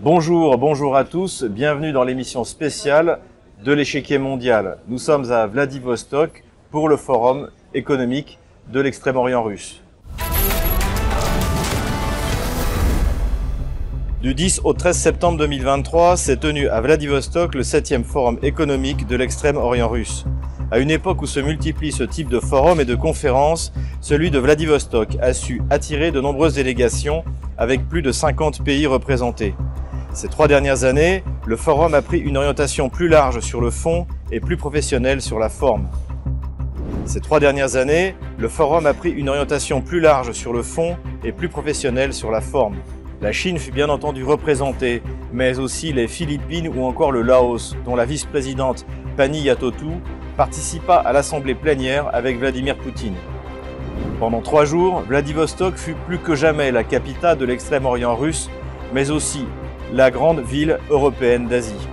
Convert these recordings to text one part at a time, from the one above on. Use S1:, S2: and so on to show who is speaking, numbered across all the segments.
S1: Bonjour, bonjour à tous, bienvenue dans l'émission spéciale de l'échiquier mondial. Nous sommes à Vladivostok pour le forum économique de l'extrême-orient russe. Du 10 au 13 septembre 2023 s'est tenu à Vladivostok le 7e forum économique de l'extrême-orient russe. À une époque où se multiplient ce type de forums et de conférences, celui de Vladivostok a su attirer de nombreuses délégations avec plus de 50 pays représentés. Ces trois dernières années, le forum a pris une orientation plus large sur le fond et plus professionnelle sur la forme. Ces trois dernières années, le forum a pris une orientation plus large sur le fond et plus professionnelle sur la forme. La Chine fut bien entendu représentée, mais aussi les Philippines ou encore le Laos, dont la vice-présidente Pani Yatotu participa à l'assemblée plénière avec Vladimir Poutine. Pendant trois jours, Vladivostok fut plus que jamais la capitale de l'extrême-orient russe, mais aussi la grande ville européenne d'Asie.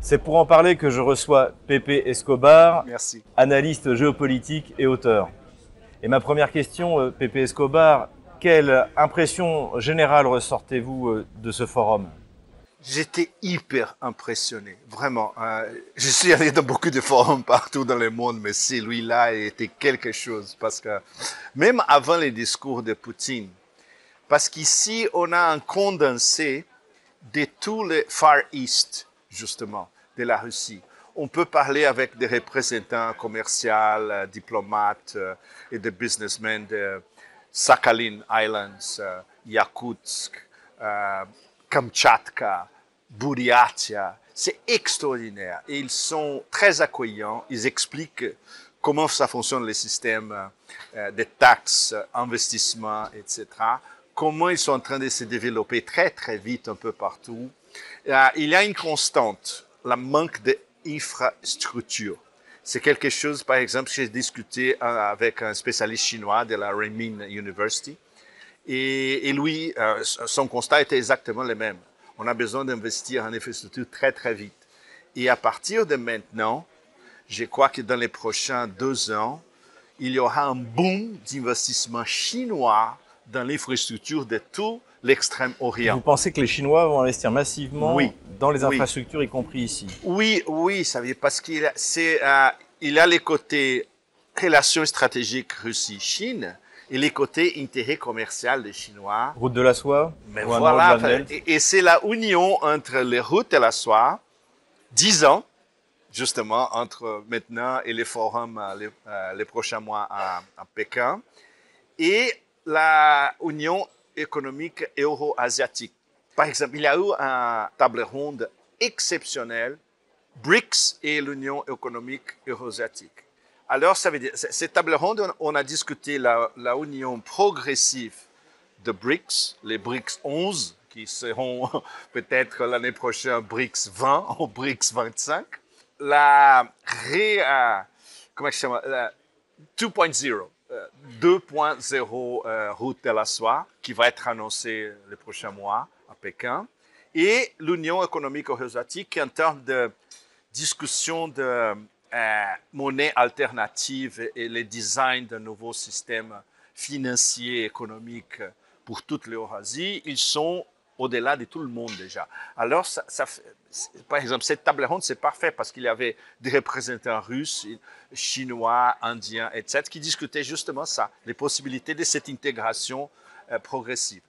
S1: C'est pour en parler que je reçois Pepe Escobar,
S2: Merci.
S1: analyste géopolitique et auteur. Et ma première question, euh, Pepe Escobar, quelle impression générale ressortez-vous euh, de ce forum?
S2: J'étais hyper impressionné, vraiment. Euh, je suis allé dans beaucoup de forums partout dans le monde, mais celui-là était quelque chose parce que même avant les discours de Poutine, parce qu'ici on a un condensé de tout le Far East, justement, de la Russie. On peut parler avec des représentants commerciaux, euh, diplomates euh, et des businessmen de Sakhalin Islands, euh, Yakoutsk, euh, Kamchatka, Buryatia. C'est extraordinaire. Et ils sont très accueillants. Ils expliquent comment ça fonctionne le système euh, des taxes, investissements, etc. Comment ils sont en train de se développer très très vite un peu partout. Euh, il y a une constante, la manque d'infrastructure. C'est quelque chose, par exemple, j'ai discuté euh, avec un spécialiste chinois de la Renmin University. Et, et lui, euh, son constat était exactement le même. On a besoin d'investir en infrastructure très, très vite. Et à partir de maintenant, je crois que dans les prochains deux ans, il y aura un boom d'investissement chinois dans l'infrastructure de tout
S1: Vous
S2: l'extrême-orient.
S1: pensez que les Chinois vont investir massivement
S2: Oui.
S1: dans les
S2: Oui.
S1: infrastructures, y compris ici?
S2: Oui, oui, ça veut dire parce qu'il a, c'est, euh, il a les côtés relations stratégiques Russie-Chine et les côtés intérêt commercial des Chinois.
S1: Route de la soie
S2: Mais voilà, et, et c'est la union entre les routes et la soie, dix ans, justement, entre maintenant et les forums euh, les, euh, les prochains mois à, à Pékin, et la union économique euro-asiatique. Par exemple, il y a eu un table ronde exceptionnel, BRICS et l'Union économique euro-asiatique. Alors, ça veut dire, cette table ronde, on a discuté la, union progressive de BRICS, les BRICS 11, qui seront peut-être l'année prochaine BRICS 20 ou BRICS 25. La ré, euh, comment je la 2.0, euh, 2.0 euh, route de la soie, qui va être annoncée les prochains mois à Pékin. Et l'Union économique asiatique en termes de discussion de monnaie alternative et le design d'un nouveau système financier économique pour toute l'Eurasie, ils sont au-delà de tout le monde déjà. Alors, par exemple, cette table ronde, c'est parfait parce qu'il y avait des représentants russes, chinois, indiens, etc., qui discutaient justement ça, les possibilités de cette intégration euh, progressive.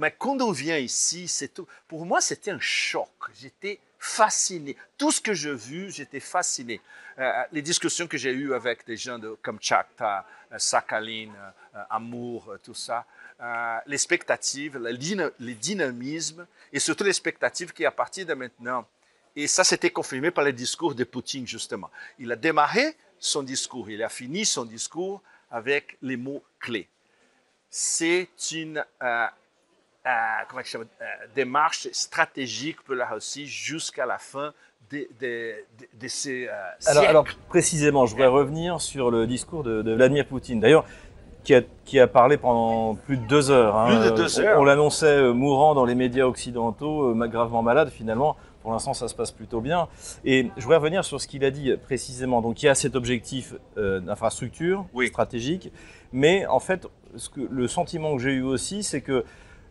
S2: Mais quand on vient ici, c'est tout. Pour moi, c'était un choc. J'étais fasciné. Tout ce que j'ai vu, j'étais fasciné. Euh, les discussions que j'ai eues avec des gens de Kamchatka, euh, Sakhalin, euh, Amour, euh, tout ça, euh, les expectatives, le, dyna- le dynamisme et surtout les expectatives qui, à partir de maintenant, et ça, c'était confirmé par le discours de Poutine, justement. Il a démarré son discours, il a fini son discours avec les mots clés. C'est une euh, euh, comment euh, démarche stratégique pour la Russie jusqu'à la fin de, de, de, de ces euh,
S1: alors, précisément, je voudrais revenir sur le discours de, Vladimir Poutine. D'ailleurs, qui a, qui a parlé pendant plus de deux heures. hein.
S2: Plus de deux
S1: On-
S2: heures.
S1: On, l'annonçait euh, mourant dans les médias occidentaux, euh, gravement malade finalement. Pour l'instant, ça se passe plutôt bien. Et je voudrais revenir sur ce qu'il a dit euh, précisément. Donc, il y a cet objectif euh, d'infrastructure
S2: Oui.
S1: stratégique, mais en fait, ce que, le sentiment que j'ai eu aussi, c'est que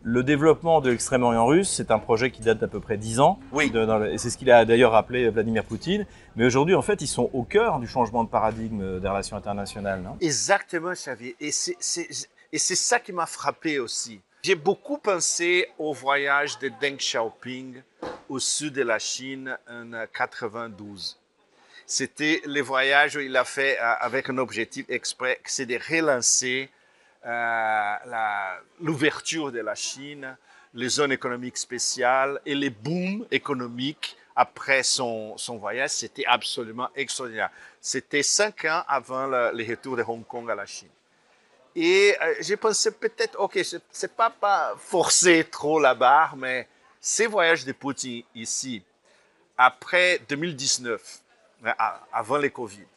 S1: le développement de l'extrême-orient russe, c'est un projet qui date d'à peu près 10 ans.
S2: Oui.
S1: De- dans le- et c'est ce qu'il a d'ailleurs rappelé Vladimir Poutine. Mais aujourd'hui, en fait, ils sont au cœur du changement de paradigme euh, des relations internationales. non?
S2: Exactement, Xavier. Et c'est, c'est- et c'est ça qui m'a frappé aussi. J'ai beaucoup pensé au voyage de Deng Xiaoping au sud de la Chine en euh, 92. C'était le voyage où il a fait euh, avec un objectif exprès, c'est de relancer euh, la- l'ouverture de la Chine, les zones économiques spéciales et les booms économiques après son, voyage. C'était absolument extraordinaire. C'était cinq ans avant le, retour de Hong Kong à la Chine. Et euh, j'ai pensé peut-être, ok, c'est- pas, pas forcer trop la barre, mais ces voyages de Poutine ici, après 2019, hein, a- avant le Covid,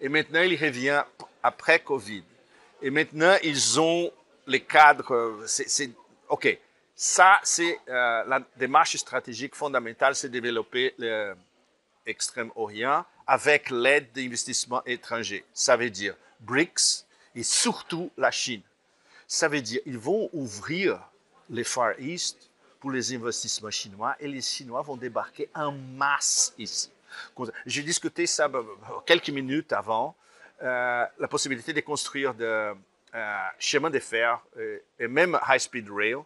S2: et maintenant il revient après Covid, et maintenant ils ont les cadres, ok, ça c'est euh, la démarche stratégique fondamentale, c'est développer l'extrême-orient avec l'aide d'investissements étrangers. Ça veut dire BRICS et surtout la Chine. Ça veut dire ils vont ouvrir les Far East pour les investissements chinois et les Chinois vont débarquer en masse ici. J'ai discuté ça euh, quelques minutes avant, la possibilité de construire des euh, chemins de fer euh, et même high-speed rail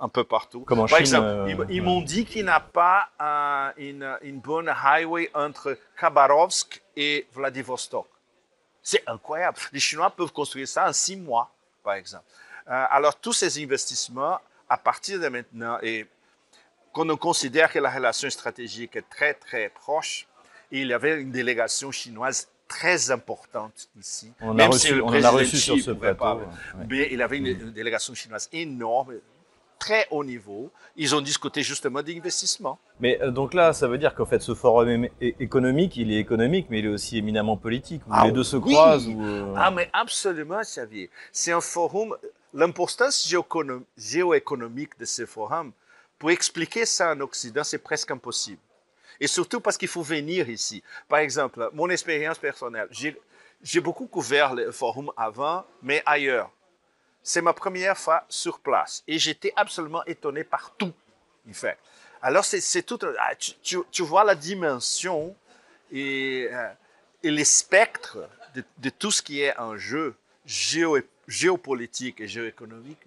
S2: un peu partout.
S1: Comme en
S2: Par
S1: Chine,
S2: exemple,
S1: euh,
S2: ils, m'ont dit qu'il n'y a pas euh, une, une bonne highway entre Khabarovsk et Vladivostok. C'est incroyable. Les Chinois peuvent construire ça en six mois, par exemple. Euh, alors, tous ces investissements, à partir de maintenant, et qu'on considère que la relation stratégique est très, très proche, il y avait une délégation chinoise très importante ici.
S1: On, a
S2: Même si
S1: reçu,
S2: le
S1: on a reçu sur ce plateau.
S2: pas,
S1: ouais.
S2: mais il avait une, une délégation chinoise énorme, très haut niveau. Ils ont discuté justement d'investissement.
S1: Mais euh, donc là, ça veut dire qu'en fait, ce forum économique, il est économique, mais il est aussi éminemment politique.
S2: Ah
S1: les deux se croisent. Euh,
S2: Ah, mais absolument, Xavier. C'est un forum. L'importance géoéconomique de ce forum, pour expliquer ça en Occident, c'est presque impossible. Et surtout parce qu'il faut venir ici. Par exemple, mon expérience personnelle, j'ai beaucoup couvert le forum avant, mais ailleurs. C'est ma première fois sur place et j'étais absolument étonné par tout, en fait. Alors, c'est tout. ah, Tu, vois la dimension et, euh, et les spectres de, tout ce qui est en jeu géo, géopolitique et géoéconomique,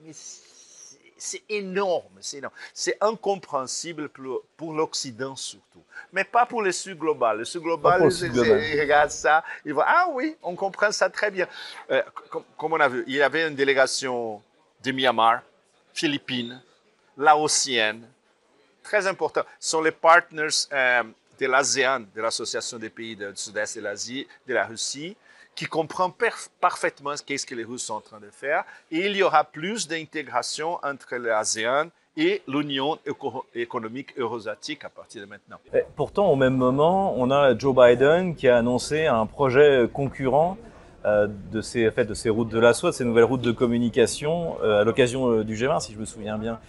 S2: c'est- énorme, c'est énorme. C'est incompréhensible pour, pour l'Occident surtout, mais pas pour le Sud global. Le Sud global,
S1: le Sud
S2: il regarde ça, il va, ah oui, on comprend ça très bien. Euh, comme, comme on a vu, il y avait une délégation de Myanmar, Philippines, laotienne, très important. Ce sont les partners euh, de l'ASEAN, de l'Association des pays du sud-est de l'Asie, de la Russie, qui comprend parfaitement ce qu'est-ce que les Russes sont en train de faire. Et il y aura plus d'intégration entre l'ASEAN et l'Union éco- économique eurasiatique à partir de maintenant.
S1: Et pourtant, au même moment, on a Joe Biden qui a annoncé un projet concurrent euh, de, ces, en fait, de ces routes de la soie, de ces nouvelles routes de communication, euh, à l'occasion euh, du G20, si je me souviens bien.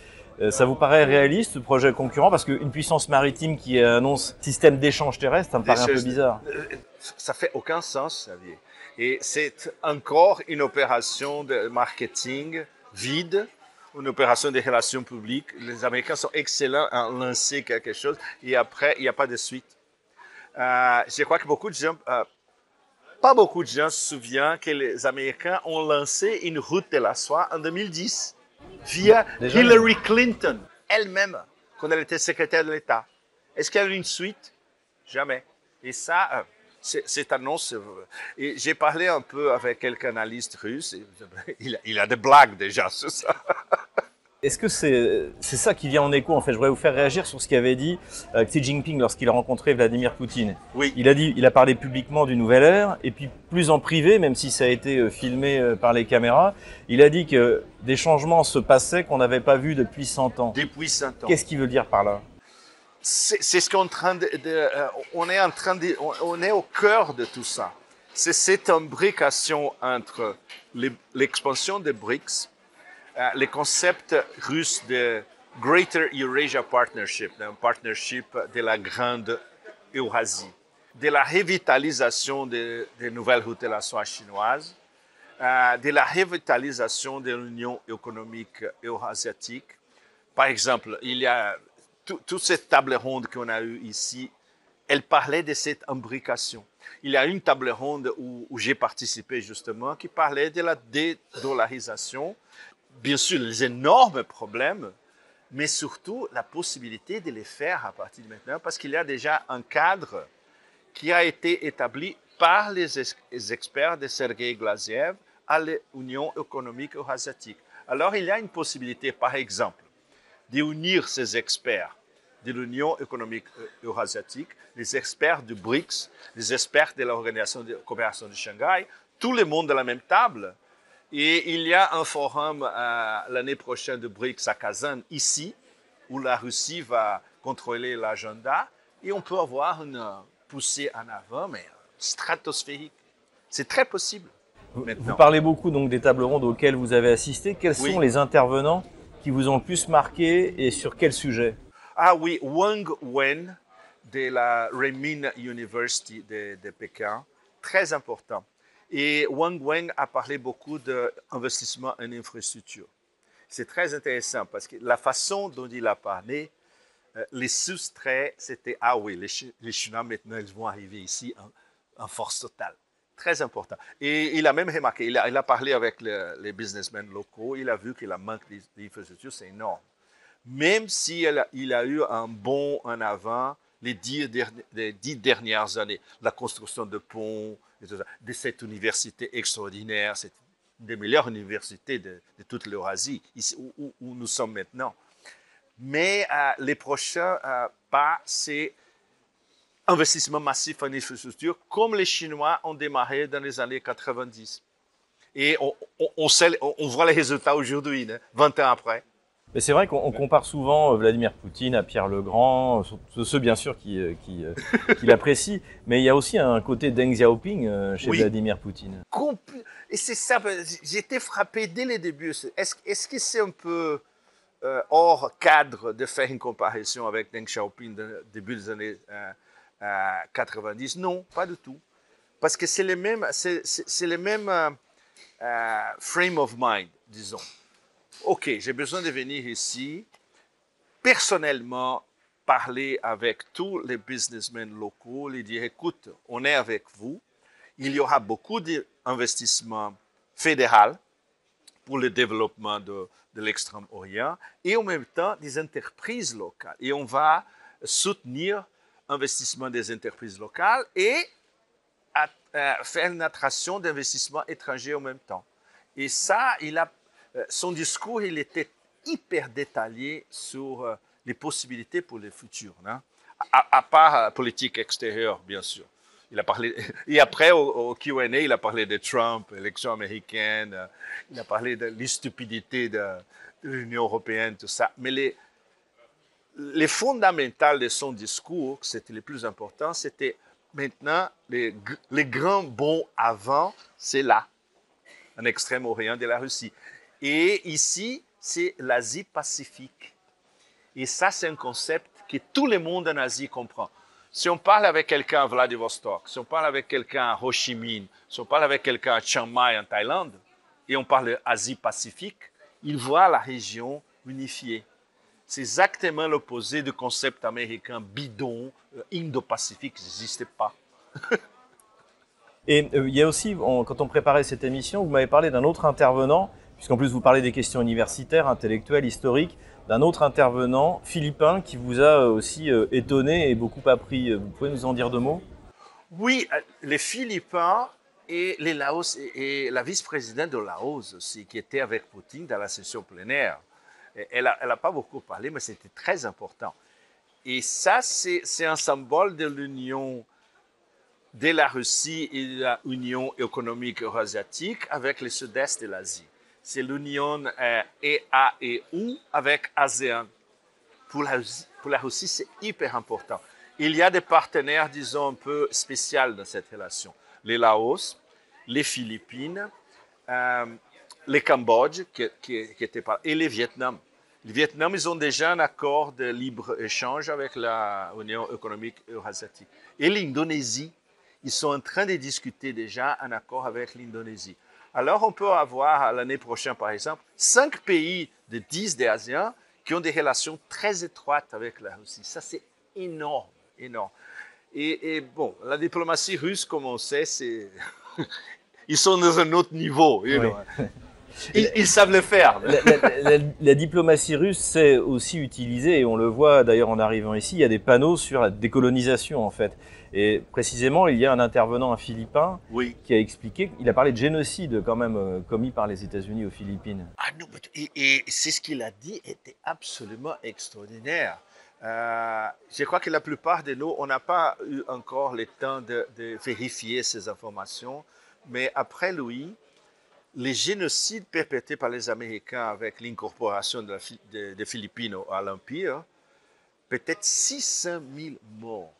S1: Ça vous paraît réaliste, ce projet concurrent? Parce qu'une puissance maritime qui annonce système d'échange terrestre, ça me paraît un peu bizarre.
S2: Ça fait aucun sens, Xavier. Et c'est encore une opération de marketing vide, une opération de relations publiques. Les Américains sont excellents à lancer quelque chose et après, il n'y a pas de suite. Euh, je crois que beaucoup de gens, euh, pas beaucoup de gens se souviennent que les Américains ont lancé une route de la soie en 2010 via
S1: Déjà,
S2: Hillary Clinton elle-même, quand elle était secrétaire de l'État. Est-ce qu'il y a eu une suite? Jamais. Et ça, euh, cette annonce, euh, et j'ai parlé un peu avec quelques analystes russes, il, a, il a des blagues déjà sur ça.
S1: Est-ce que c'est c'est ça qui vient en écho En fait, je voudrais vous faire réagir sur ce qu'avait dit euh, Xi Jinping lorsqu'il a rencontré Vladimir Poutine.
S2: Oui.
S1: Il a dit, il a parlé publiquement du nouvel ère, et puis plus en privé, même si ça a été euh, filmé euh, par les caméras, il a dit que des changements se passaient qu'on n'avait pas vus depuis 100 ans.
S2: Depuis 100 ans.
S1: Qu'est-ce qu'il veut dire par là?
S2: C'est ce qu'on est en train de, de, euh, on est en train de, on, on est au cœur de tout ça. c'est cette imbrication entre l'expansion des BRICS, euh, les concepts russes de Greater Eurasia Partnership, un partnership de la grande Eurasie, de la revitalisation des, nouvelles routes de la soie chinoise, euh, de la revitalisation de l'Union économique eurasiatique. Par exemple, il y a toute cette table ronde qu'on a eue ici, elle parlait de cette imbrication. Il y a une table ronde où, j'ai participé justement qui parlait de la dédollarisation. Bien sûr, les énormes problèmes mais surtout la possibilité de les faire à partir de maintenant, parce qu'il y a déjà un cadre qui a été établi par les, experts de Sergei Glaziev à l'Union économique eurasiatique. Alors il y a une possibilité, par exemple, d'unir ces experts de l'Union économique euh, eurasiatique, les experts du BRICS, les experts de l'Organisation de coopération de Shanghai, tout le monde à la même table. Et il y a un forum euh, l'année prochaine de BRICS à Kazan, ici, où la Russie va contrôler l'agenda. Et on peut avoir une poussée en avant, mais stratosphérique. C'est très possible.
S1: Vous, parlez beaucoup donc des tables rondes auxquelles vous avez assisté. Quels sont les intervenants qui vous ont le plus marqué et sur quel sujet
S2: Ah oui, Wang Wen de la Renmin University de, Pékin, très important. Et Wang Wen a parlé beaucoup d'investissement en infrastructure. C'est très intéressant parce que la façon dont il a parlé, euh, les soustraits, c'était ah oui, les, Chinois maintenant ils vont arriver ici en, force totale. Très important. Et il a même remarqué, il a, parlé avec les businessmen locaux, il a vu que la manque d'infrastructure, c'est énorme. Même s'il il a eu un bon en avant les dix, dernières années, la construction de ponts, de cette université extraordinaire, c'est une des meilleures universités de, toute l'Eurasie, où, où, nous sommes maintenant. Mais euh, les prochains euh, pas, c'est investissement massif en infrastructure, comme les Chinois ont démarré dans les années 90. Et on, on, voit les résultats aujourd'hui, 20 hein, ans après.
S1: Mais c'est vrai qu'on compare souvent euh, Vladimir Poutine à Pierre le Grand, ceux bien sûr qui, euh, qui, euh, qui l'apprécient, mais il y a aussi un côté Deng Xiaoping chez Vladimir Poutine.
S2: Et c'est ça, j'étais frappé dès le début. Est-ce est que c'est un peu hors cadre de faire une comparaison avec Deng Xiaoping de, début des années 90 Non, pas du tout. Parce que c'est le même, c'est le même frame of mind, disons. OK, j'ai besoin de venir ici, personnellement, parler avec tous les businessmen locaux, les dire, écoute, on est avec vous, il y aura beaucoup d'investissements fédéraux pour le développement de, l'extrême-orient et en même temps des entreprises locales. Et on va soutenir l'investissement des entreprises locales et faire une attraction d'investissements étrangers en même temps. Et ça, il a euh, son discours, il était hyper détaillé sur euh, les possibilités pour le futur, hein. à, part euh, politique extérieure, bien sûr. Il a parlé, et après, au, Q&A, il a parlé de Trump, élection américaine, il a parlé de l'instupidité de, de l'Union européenne, tout ça. Mais les, les fondamentales de son discours, c'était le plus important, c'était maintenant les, les grands bons avant, c'est là, en Extrême-Orient de la Russie. Et ici, c'est l'Asie-Pacifique. Et ça, c'est un concept que tout le monde en Asie comprend. Si on parle avec quelqu'un à Vladivostok, si on parle avec quelqu'un à Ho Chi Minh, si on parle avec quelqu'un à Chiang Mai en Thaïlande, et on parle d'Asie-Pacifique, il voit la région unifiée. C'est exactement l'opposé du concept américain bidon, euh, Indo-Pacifique n'existait pas.
S1: et euh, il y a aussi, quand on préparait cette émission, vous m'avez parlé d'un autre intervenant puisqu'en plus vous parlez des questions universitaires, intellectuelles, historiques, d'un autre intervenant, philippin, qui vous a euh, aussi euh, étonné et beaucoup appris. Vous pouvez nous en dire deux mots?
S2: Oui, les Philippins et les Laos et, la vice-présidente de Laos aussi, qui était avec Poutine dans la session plénière. Elle n'a pas beaucoup parlé, mais c'était très important. Et ça, c'est un symbole de l'union de la Russie et de l'Union économique eurasiatique avec le sud-est de l'Asie c'est l'union EA-EU avec ASEAN. Pour la, pour la Russie, c'est hyper important. Il y a des partenaires, disons, un peu spéciaux dans cette relation. les Laos, les Philippines, euh, les Cambodge, qui, qui, étaient pas, et les Vietnam. Le Vietnam, ils ont déjà un accord de libre-échange avec l'Union économique eurasiatique. Et l'Indonésie, ils sont en train de discuter déjà un accord avec l'Indonésie. Alors, on peut avoir l'année prochaine, par exemple, cinq pays de dix des ASEAN qui ont des relations très étroites avec la Russie. Ça, c'est énorme, énorme. Et, bon, la diplomatie russe, comme on sait, c'est... ils sont dans un autre niveau. Ils, savent le faire.
S1: La, diplomatie russe sait aussi utiliser, et on le voit d'ailleurs en arrivant ici, il y a des panneaux sur la décolonisation en fait. Et précisément, il y a un intervenant, un Philippin, qui a expliqué, il a parlé de génocide quand même euh, commis par les États-Unis aux Philippines.
S2: Ah non, et, c'est ce qu'il a dit était absolument extraordinaire. Euh, je crois que la plupart de nous, on n'a pas eu encore le temps de, vérifier ces informations, mais après lui, les génocides perpétrés par les Américains avec l'incorporation des Philippines à l'Empire, peut-être 600 000 morts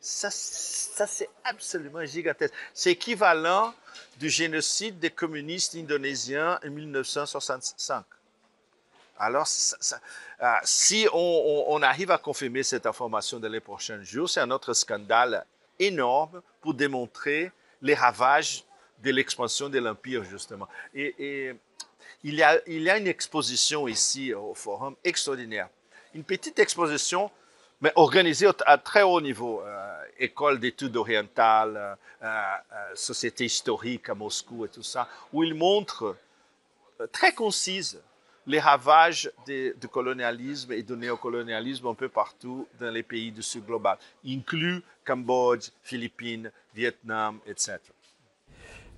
S2: ça, ça c'est absolument gigantesque. C'est équivalent du génocide des communistes indonésiens en 1965. Alors, euh, si on, arrive à confirmer cette information dans les prochains jours, c'est un autre scandale énorme pour démontrer les ravages de l'expansion de l'Empire, justement. Et, il, y a, il y a une exposition ici au Forum extraordinaire. Une petite exposition mais organisé à très haut niveau. Euh, école d'études orientales, euh, euh, société historique à Moscou et tout ça, où il montre très concise les ravages du colonialisme et du néocolonialisme un peu partout dans les pays du Sud global, inclus Cambodge, Philippines, Vietnam, etc.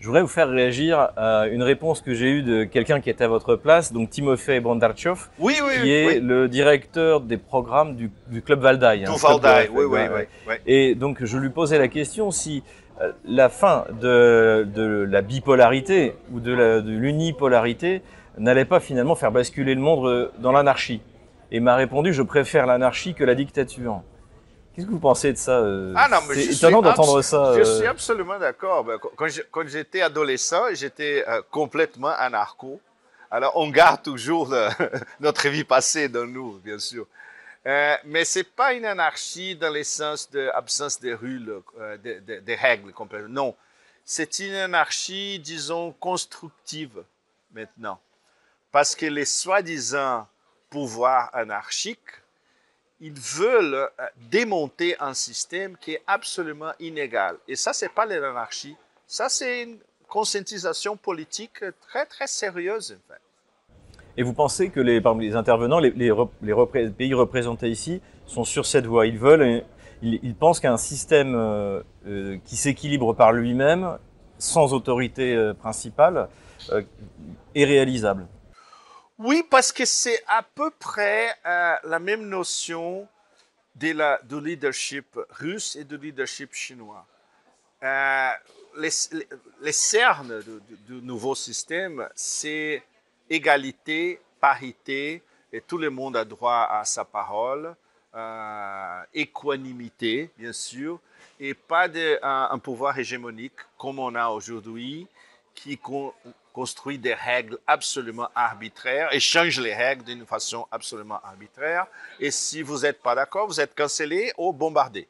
S1: Je voudrais vous faire réagir à une réponse que j'ai eue de quelqu'un qui était à votre place, donc Timofey Bondarchov,
S2: oui, oui,
S1: qui est le directeur des programmes du, Club Valdaï.
S2: Hein, Valdaï, oui, oui,
S1: oui, Et donc je lui posais la question si euh, la fin de, de, la bipolarité ou de l'unipolarité n'allait pas finalement faire basculer le monde euh, dans l'anarchie. Et m'a répondu, je préfère l'anarchie que la dictature. Qu'est-ce que vous pensez de ça euh,
S2: Ah non, mais C'est étonnant d'entendre ça. Je euh. suis absolument d'accord. Ben, quand j'étais adolescent, j'étais euh, complètement anarcho. Alors, on garde toujours notre vie passée dans nous, bien sûr. Euh, mais c'est pas une anarchie dans le sens de absence des règles, des règles complètement. Non, c'est une anarchie, disons, constructive maintenant, parce que les soi-disant pouvoirs anarchiques ils veulent euh, démonter un système qui est absolument inégal. Et ça, c'est pas l'anarchie. Ça, c'est une conscientisation politique très, très sérieuse, en fait.
S1: Et vous pensez que les, intervenants, les, pays représentés ici sont sur cette voie? Ils veulent, ils, pensent qu'un système euh, euh, qui s'équilibre par lui-même, sans autorité principale, est réalisable?
S2: Oui, parce que c'est à peu près euh, la même notion de la, du leadership russe et du leadership chinois. Euh, les, les, cernes du, nouveau système, c'est égalité, parité, et tout le monde a droit à sa parole, euh, équanimité, bien sûr, et pas de, un, pouvoir hégémonique comme on a aujourd'hui, qui construit des règles absolument arbitraires et change les règles d'une façon absolument arbitraire. Et si vous n'êtes pas d'accord, vous êtes cancellé ou bombardé.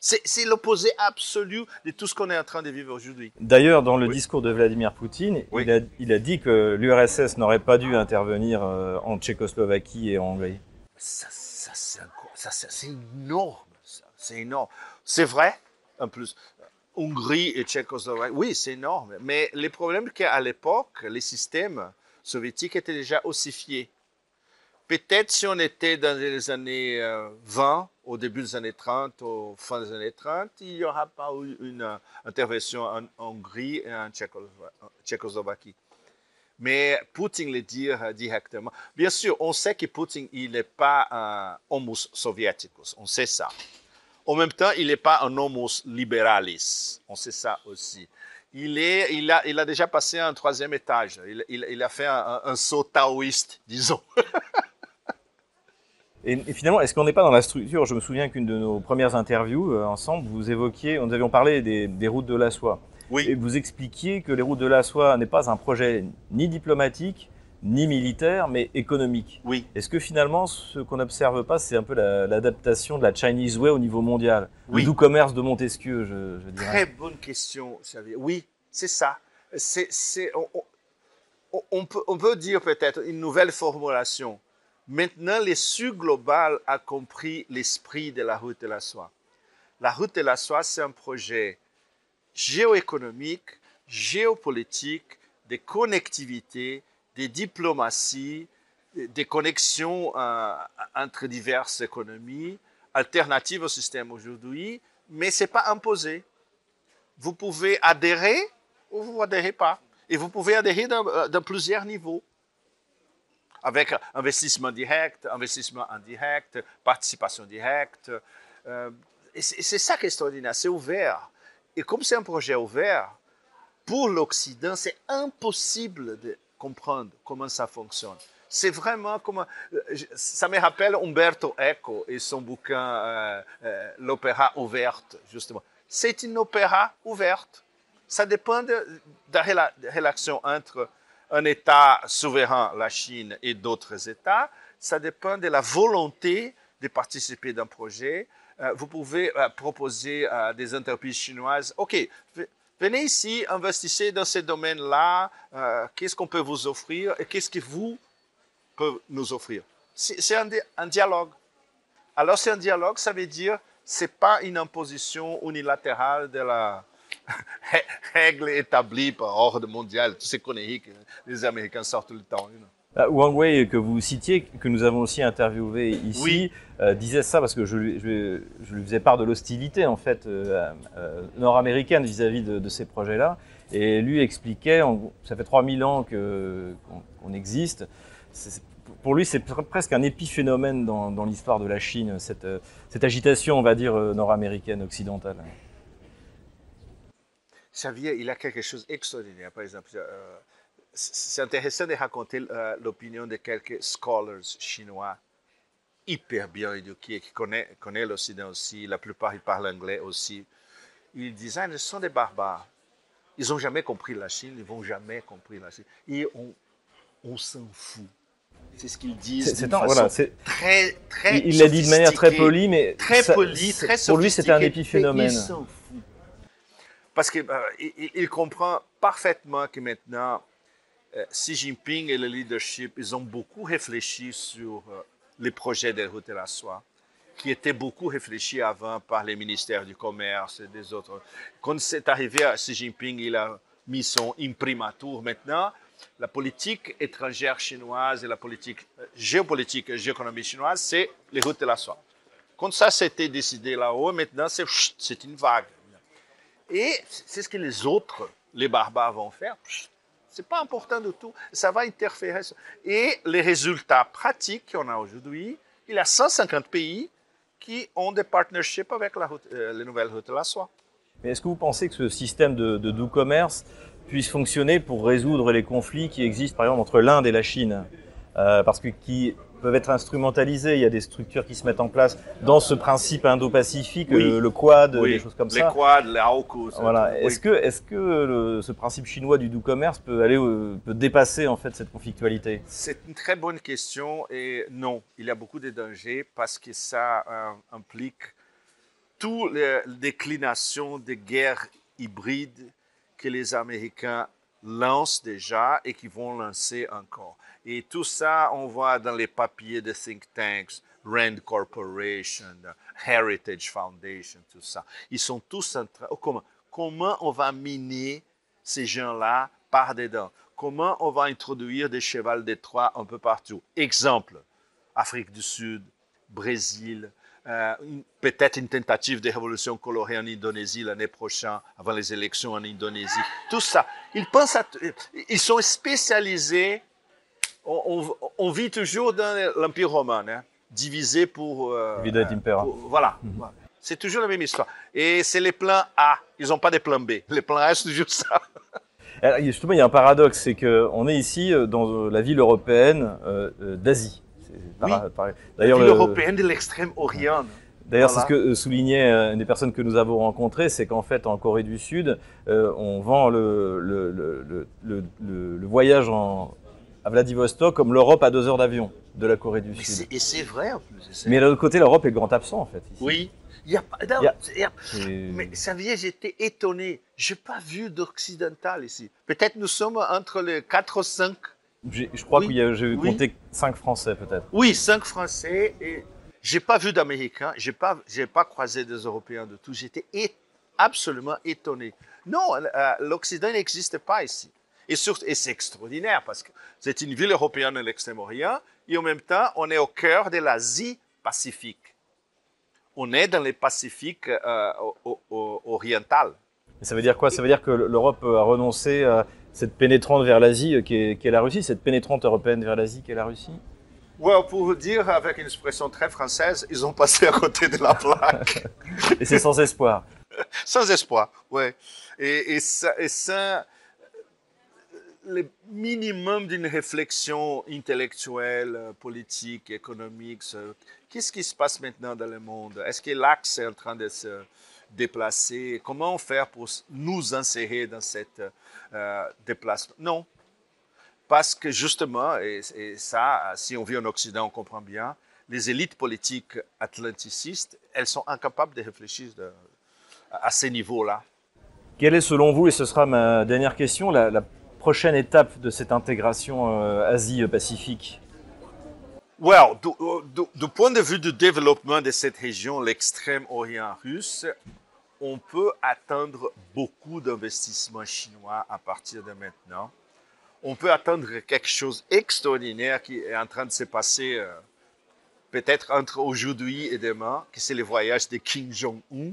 S2: C'est l'opposé absolu de tout ce qu'on est en train de vivre aujourd'hui.
S1: D'ailleurs, dans le discours de Vladimir Poutine, il, a, il, a, dit que l'URSS n'aurait pas dû intervenir euh, en Tchécoslovaquie et en Hongrie.
S2: Ça, c'est énorme. C'est énorme. C'est vrai, en plus. Hongrie et Tchécoslovaquie, oui, c'est énorme. Mais le problème qu'à l'époque, les systèmes soviétiques étaient déjà ossifiés. Peut-être si on était dans les années 20, euh, au début des années 30, au fin des années 30, il n'y aura pas eu une intervention en Hongrie et en Tchécoslovaquie. Mais Poutine le dit euh, directement. Bien sûr, on sait que Poutine, il n'est pas un homus soviéticus, on sait ça. En même temps, il n'est pas un homo liberalis. On sait ça aussi. Il, est, il, a, il a déjà passé un troisième étage. Il, il, a fait un, saut taoïste, disons.
S1: Et, finalement, est-ce qu'on n'est pas dans la structure? Je me souviens qu'une de nos premières interviews euh, ensemble, vous évoquiez, nous avions parlé des, routes de la soie.
S2: Oui.
S1: Et vous expliquiez que les routes de la soie n'est pas un projet ni diplomatique, ni militaire, mais économique.
S2: Oui.
S1: Est-ce que finalement, ce qu'on n'observe pas, c'est un peu l'adaptation de la Chinese Way au niveau mondial?
S2: Oui.
S1: Le doux commerce de Montesquieu, je, je dirais.
S2: Très bonne question, Xavier. Oui, c'est ça. C'est, on, on, peut, on peut dire peut-être une nouvelle formulation. Maintenant, le Sud global a compris l'esprit de la route de la soie. La route de la soie, c'est un projet géoéconomique, géopolitique, de connectivité, des diplomaties, des connexions euh, entre diverses économies, alternatives au système aujourd'hui, mais ce n'est pas imposé. Vous pouvez adhérer ou vous adhérez pas. Et vous pouvez adhérer dans, euh, plusieurs niveaux. Avec investissement direct, investissement indirect, participation directe. Euh, et c'est ça qui est extraordinaire, c'est ouvert. Et comme c'est un projet ouvert, pour l'Occident, c'est impossible de comprendre comment ça fonctionne. C'est vraiment comme... Euh, ça me rappelle Umberto Eco et son bouquin euh, euh, L'opéra ouverte, justement. C'est une opéra ouverte. Ça dépend de, la relation entre un État souverain, la Chine, et d'autres États. Ça dépend de la volonté de participer d'un projet. vous pouvez proposer à des entreprises chinoises, OK, Venez ici, investissez dans ces domaines-là. Euh, qu'est-ce qu'on peut vous offrir et qu'est-ce que vous pouvez nous offrir C'est un, dialogue. Alors, c'est un dialogue, ça veut dire c'est pas une imposition unilatérale de la règle établie par ordre mondial. Toutes ces conneries que les Américains sortent le temps.
S1: Uh, Wang Wei, que vous citiez, que nous avons aussi interviewé ici, euh, disait ça parce que je, je, je, lui faisais part de l'hostilité en fait euh, euh, nord-américaine vis-à-vis de, de, ces projets-là. Et lui expliquait, ça fait 3000 ans qu'on existe. Pour lui, c'est presque un épiphénomène dans, dans l'histoire de la Chine, cette, cette, agitation, on va dire, nord-américaine, occidentale.
S2: Xavier, il a quelque chose d'extraordinaire. Par exemple, c'est intéressant de raconter euh, l'opinion de quelques scholars chinois hyper bien éduqués, qui connaissent, connaissent l'Occident aussi, la plupart ils parlent anglais aussi. Ils disent, ah, ils sont des barbares. Ils n'ont jamais compris la Chine, ils vont jamais compris la Chine. Et on, on s'en fout. C'est ce qu'ils disent. C'est voilà, très, très.
S1: Il l'a dit de manière très polie, mais
S2: très polie, très
S1: Pour lui, c'était un épiphénomène.
S2: Il s'en fout. Parce qu'il euh, il comprend parfaitement que maintenant, Xi Jinping et le leadership, ils ont beaucoup réfléchi sur euh, les projets des routes de la soie, qui étaient beaucoup réfléchis avant par les ministères du Commerce et des autres. Quand c'est arrivé à Xi Jinping, il a mis son imprimatur. Maintenant, la politique étrangère chinoise et la politique euh, géopolitique et géoéconomie chinoise, c'est les routes de la soie. Quand ça s'était décidé là-haut, maintenant, c'est une vague. Et c'est ce que les autres, les barbares, vont faire. C'est pas important du tout. Ça va interférer. Et les résultats pratiques qu'on a aujourd'hui, il y a 150 pays qui ont des partnerships avec euh, les nouvelles routes de la soie.
S1: Mais est-ce que vous pensez que ce système de, de doux commerce puisse fonctionner pour résoudre les conflits qui existent, par exemple, entre l'Inde et la Chine? Euh, Parce que qui peuvent être instrumentalisés. Il y a des structures qui se mettent en place dans ce principe indo-pacifique, le, Quad, des choses comme
S2: ça. Les Quad, les AUKUS.
S1: Voilà. Est-ce que, est-ce que ce principe chinois du doux commerce peut aller, euh, peut dépasser en fait cette conflictualité?
S2: C'est une très bonne question et non, il y a beaucoup de dangers parce que ça euh, implique toutes les déclinations de guerres hybrides que les Américains lancent déjà et qui vont lancer encore. Et tout ça, on voit dans les papiers de think tanks, Rand Corporation, Heritage Foundation, tout ça. Ils sont tous en train... Oh, comment, comment on va miner ces gens-là par dedans Comment on va introduire des chevals de Troie un peu partout? Exemple, Afrique du Sud, Brésil, euh, peut-être une tentative de révolution colorée en Indonésie l'année prochaine, avant les élections en Indonésie. Tout ça. Ils pensent à, ils sont spécialisés on, vit toujours dans l'Empire romain, hein, divisé pour...
S1: Euh, Impera.
S2: voilà. Mhm. C'est toujours la même histoire. Et c'est les plans A. Ils n'ont pas des plans B. Les plans A, c'est toujours ça.
S1: justement, il y a un paradoxe, c'est qu'on est ici euh, dans euh, la ville européenne d'Asie.
S2: Oui.
S1: D'ailleurs, le-
S2: européenne de l'extrême-orient.
S1: D'ailleurs, c'est ce que euh, soulignait euh, une des personnes que nous avons rencontrées, c'est qu'en fait, en Corée du Sud, euh, on vend le, voyage en, à Vladivostok comme l'Europe à deux heures d'avion de la Corée du
S2: Mais
S1: Sud.
S2: Et c'est vrai en plus.
S1: Mais de l'autre côté, l'Europe est le grand absent, en fait. ici.
S2: Oui. Il y a pas. non,
S1: il y a-
S2: Mais saviez, j'étais étonné. Je n'ai pas vu d'occidental ici. Peut-être nous sommes entre les 4 ou 5.
S1: Je crois
S2: Oui.
S1: a, j'ai
S2: Oui.
S1: compté cinq Français, peut-être.
S2: Oui, 5 Français. Et j'ai pas vu d'Américains. J'ai pas, j'ai pas croisé des Européens de tout. J'étais absolument étonné. Non, euh, l'Occident n'existe pas ici. Et, surtout- et c'est extraordinaire parce que c'est une ville européenne de l'extrême-orient et en même temps, on est au cœur de l'Asie Pacifique. On est dans le Pacifique euh, oriental.
S1: Et ça veut dire quoi? Ça veut dire que l'Europe a renoncé cette pénétrante vers l'Asie euh, qui est, qui est la Russie, cette pénétrante européenne vers l'Asie qui est la Russie
S2: Ouais, pour vous dire avec une expression très française, ils ont passé à côté de la plaque.
S1: Et c'est sans espoir.
S2: Sans espoir, ouais. Et, et ça, et ça, le minimum d'une réflexion intellectuelle, politique, économique. ce- Qu'est-ce qui se passe maintenant dans le monde? Est-ce que l'axe est en train de se déplacer? Comment faire pour nous insérer dans cette euh, déplacement? Non. Parce que justement, et, et ça, si on vit en Occident, on comprend bien, les élites politiques atlanticistes, elles sont incapables de réfléchir de- à ces niveaux-là.
S1: Quelle est selon vous, et ce sera ma dernière question, la, la prochaine étape de cette intégration euh, Asie-Pacifique?
S2: Well, du, du- du point de vue du développement de cette région, l'extrême-orient russe, on peut attendre beaucoup d'investissements chinois à partir de maintenant. On peut attendre quelque chose d'extraordinaire qui est en train de se passer euh, peut-être entre aujourd'hui et demain, que c'est le voyage de Kim Jong-un.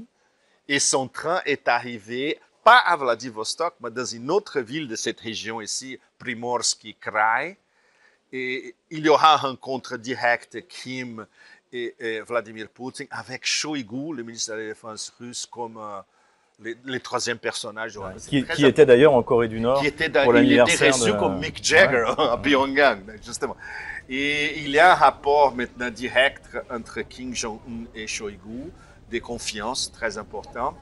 S2: Et son train est arrivé, pas à Vladivostok, mais dans une autre ville de cette région ici, Primorsky Krai. Et il y aura une rencontre directe Kim et, et Vladimir Poutine avec Shoigu, le ministre de la Défense russe, comme euh, le, le troisième personnage.
S1: Qui, était d'ailleurs en Corée du Nord
S2: qui était
S1: pour
S2: il était reçu
S1: de-
S2: comme Mick Jagger à Pyongyang, justement. Et il y a un rapport maintenant direct entre Kim Jong-un et Shoigu, de confiance très important.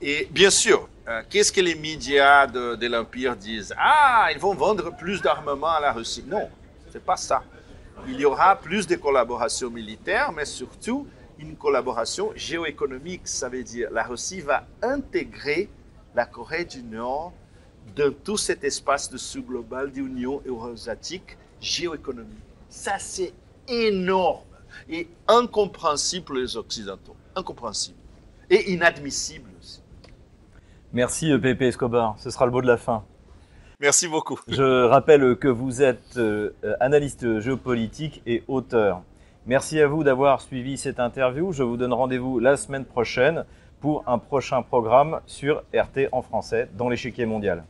S2: Et bien sûr, euh, qu'est-ce que les médias de, de l'Empire disent? Ah, ils vont vendre plus d'armement à la Russie. Non, c'est pas ça. Il y aura plus de collaboration militaire, mais surtout une collaboration géoéconomique. Ça veut dire la Russie va intégrer la Corée du Nord dans tout cet espace de sous-global d'Union euro-asiatique géoéconomique. Ça, c'est énorme et incompréhensible pour les Occidentaux. Incompréhensible. Et inadmissible aussi.
S1: Merci euh, Pepe Escobar, ce sera le mot de la fin.
S2: Merci beaucoup.
S1: Je rappelle que vous êtes euh, analyste géopolitique et auteur. Merci à vous d'avoir suivi cette interview. Je vous donne rendez-vous la semaine prochaine pour un prochain programme sur RT en français dans l'échiquier mondial.